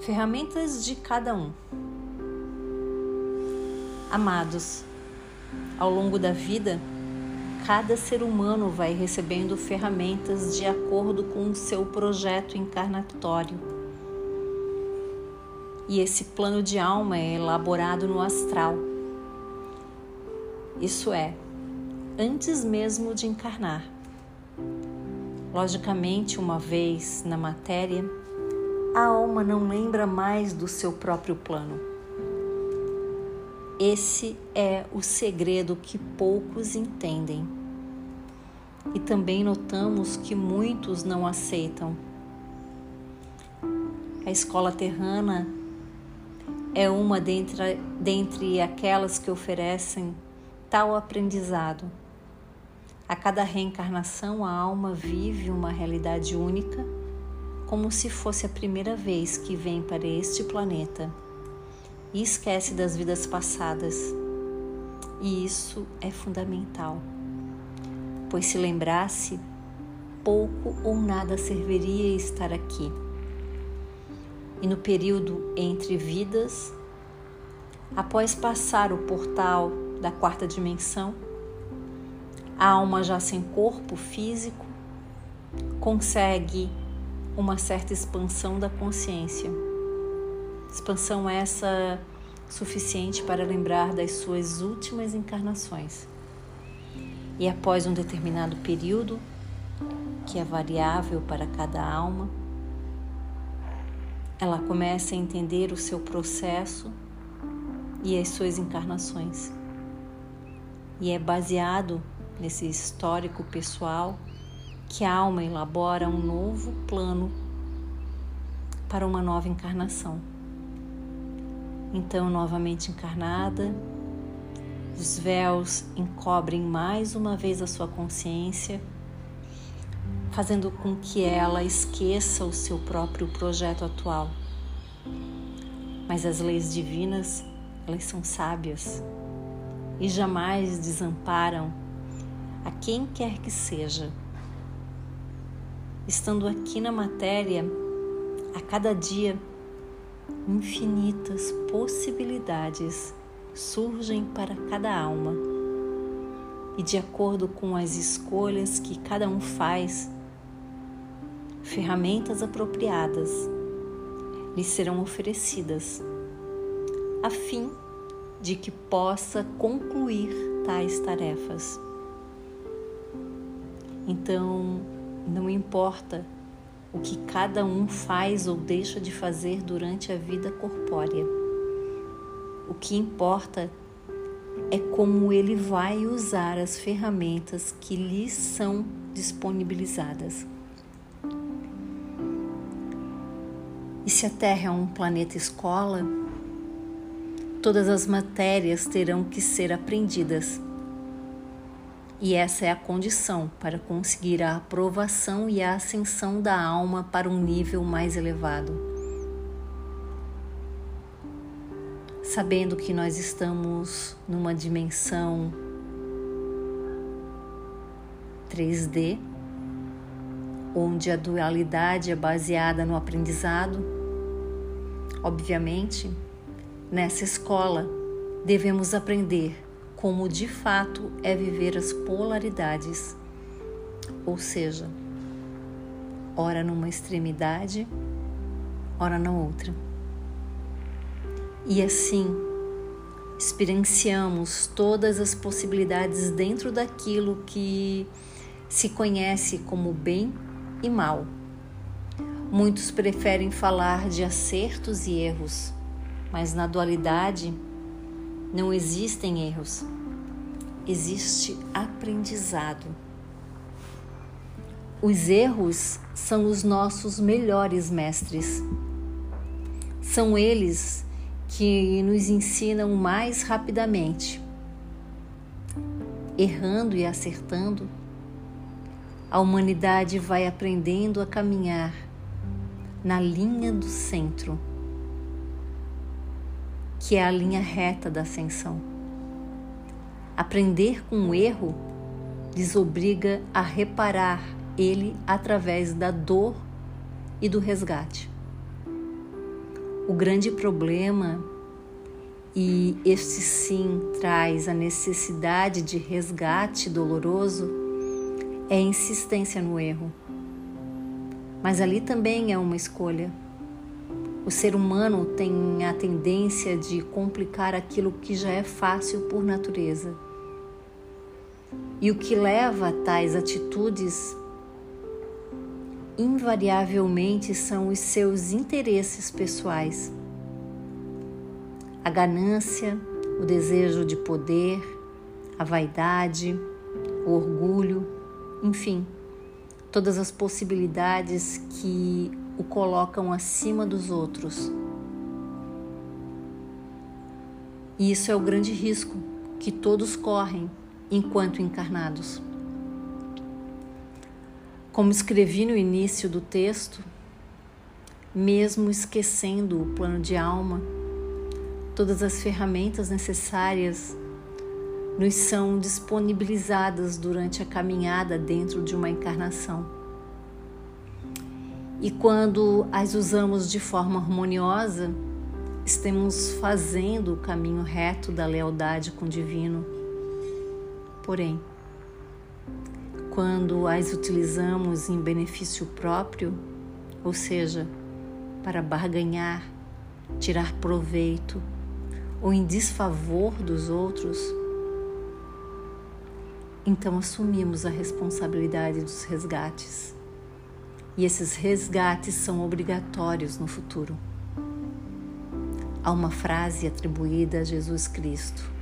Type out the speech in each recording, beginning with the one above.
Ferramentas de cada um. Amados, ao longo da vida, cada ser humano vai recebendo ferramentas de acordo com o seu projeto encarnatório. E esse plano de alma é elaborado no astral. Isso é, antes mesmo de encarnar. Logicamente, uma vez na matéria, a alma não lembra mais do seu próprio plano. Esse é o segredo que poucos entendem. E também notamos que muitos não aceitam. A escola terrana é uma dentre, dentre aquelas que oferecem tal aprendizado. A cada reencarnação, a alma vive uma realidade única como se fosse a primeira vez que vem para este planeta e esquece das vidas passadas. E isso é fundamental, pois se lembrasse, pouco ou nada serviria estar aqui. E no período entre vidas, após passar o portal da quarta dimensão, a alma já sem corpo físico consegue uma certa expansão da consciência. Expansão essa suficiente para lembrar das suas últimas encarnações. E após um determinado período, que é variável para cada alma, ela começa a entender o seu processo e as suas encarnações. E é baseado nesse histórico pessoal que a alma elabora um novo plano para uma nova encarnação. Então, novamente encarnada, os véus encobrem mais uma vez a sua consciência, fazendo com que ela esqueça o seu próprio projeto atual. Mas as leis divinas, elas são sábias e jamais desamparam a quem quer que seja estando aqui na matéria, a cada dia, infinitas possibilidades surgem para cada alma. E de acordo com as escolhas que cada um faz, ferramentas apropriadas lhe serão oferecidas, a fim de que possa concluir tais tarefas. Então, não importa o que cada um faz ou deixa de fazer durante a vida corpórea. O que importa é como ele vai usar as ferramentas que lhe são disponibilizadas. E se a Terra é um planeta escola, todas as matérias terão que ser aprendidas e essa é a condição para conseguir a aprovação e a ascensão da alma para um nível mais elevado. Sabendo que nós estamos numa dimensão 3D, onde a dualidade é baseada no aprendizado, obviamente, nessa escola devemos aprender como de fato é viver as polaridades, ou seja, ora numa extremidade, ora na outra. E assim, experienciamos todas as possibilidades dentro daquilo que se conhece como bem e mal. Muitos preferem falar de acertos e erros, mas na dualidade não existem erros, existe aprendizado. Os erros são os nossos melhores mestres. São eles que nos ensinam mais rapidamente. Errando e acertando, a humanidade vai aprendendo a caminhar na linha do centro que é a linha reta da ascensão. Aprender com o erro desobriga a reparar ele através da dor e do resgate. O grande problema, e este sim traz a necessidade de resgate doloroso, é a insistência no erro. Mas ali também é uma escolha. O ser humano tem a tendência de complicar aquilo que já é fácil por natureza. E o que leva a tais atitudes invariavelmente são os seus interesses pessoais. A ganância, o desejo de poder, a vaidade, o orgulho, enfim, todas as possibilidades que o colocam acima dos outros. E isso é o grande risco que todos correm enquanto encarnados. Como escrevi no início do texto, mesmo esquecendo o plano de alma, todas as ferramentas necessárias nos são disponibilizadas durante a caminhada dentro de uma encarnação. E quando as usamos de forma harmoniosa, estamos fazendo o caminho reto da lealdade com o divino. Porém, quando as utilizamos em benefício próprio, ou seja, para barganhar, tirar proveito ou em desfavor dos outros, então assumimos a responsabilidade dos resgates. E esses resgates são obrigatórios no futuro. Há uma frase atribuída a Jesus Cristo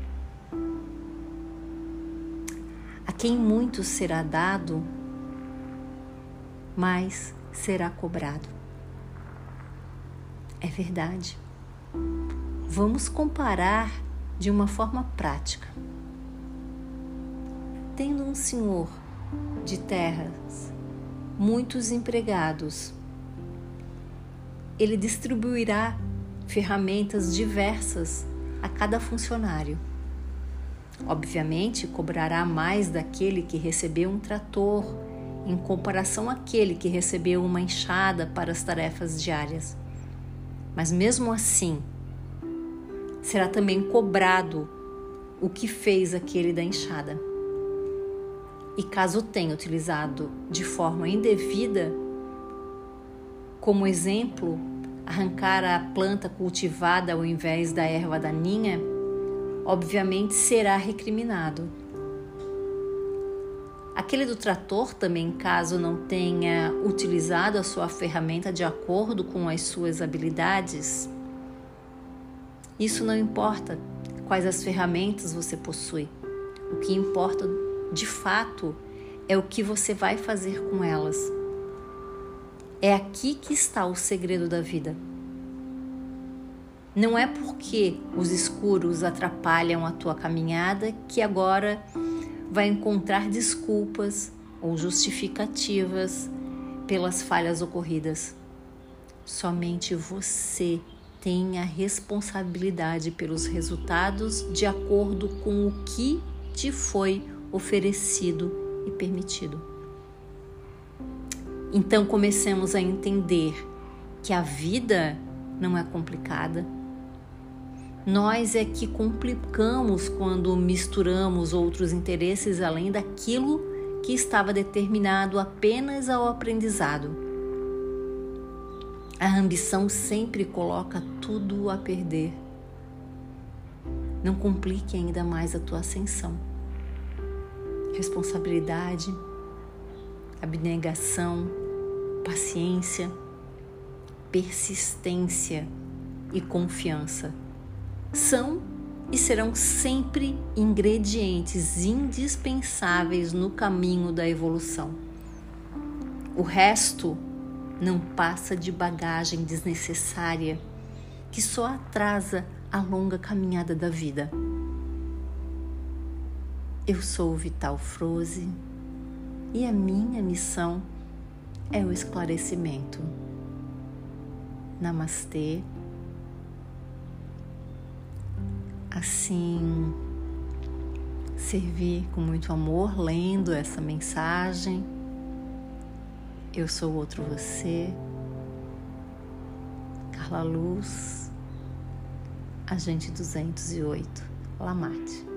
quem muito será dado, mais será cobrado. É verdade. Vamos comparar de uma forma prática. Tendo um senhor de terras, muitos empregados, ele distribuirá ferramentas diversas a cada funcionário Obviamente, cobrará mais daquele que recebeu um trator, em comparação àquele que recebeu uma enxada para as tarefas diárias. Mas mesmo assim, será também cobrado o que fez aquele da enxada. E caso tenha utilizado de forma indevida, como exemplo, arrancar a planta cultivada ao invés da erva daninha, obviamente será recriminado. Aquele do trator também, caso não tenha utilizado a sua ferramenta de acordo com as suas habilidades, isso não importa quais as ferramentas você possui. O que importa de fato é o que você vai fazer com elas. É aqui que está o segredo da vida. Não é porque os escuros atrapalham a tua caminhada que agora vai encontrar desculpas ou justificativas pelas falhas ocorridas. Somente você tem a responsabilidade pelos resultados de acordo com o que te foi oferecido e permitido. Então comecemos a entender que a vida não é complicada nós é que complicamos quando misturamos outros interesses além daquilo que estava determinado apenas ao aprendizado. A ambição sempre coloca tudo a perder. Não complique ainda mais a tua ascensão. Responsabilidade, abnegação, paciência, persistência e confiança são e serão sempre ingredientes indispensáveis no caminho da evolução. O resto não passa de bagagem desnecessária que só atrasa a longa caminhada da vida. Eu sou Vital Froze e a minha missão é o esclarecimento. Namastê assim servir com muito amor lendo essa mensagem. Eu sou outro você, Carla Luz, agente 208, Lamate.